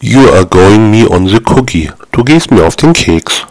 You are going me on the cookie. Du gehst mir auf den Keks.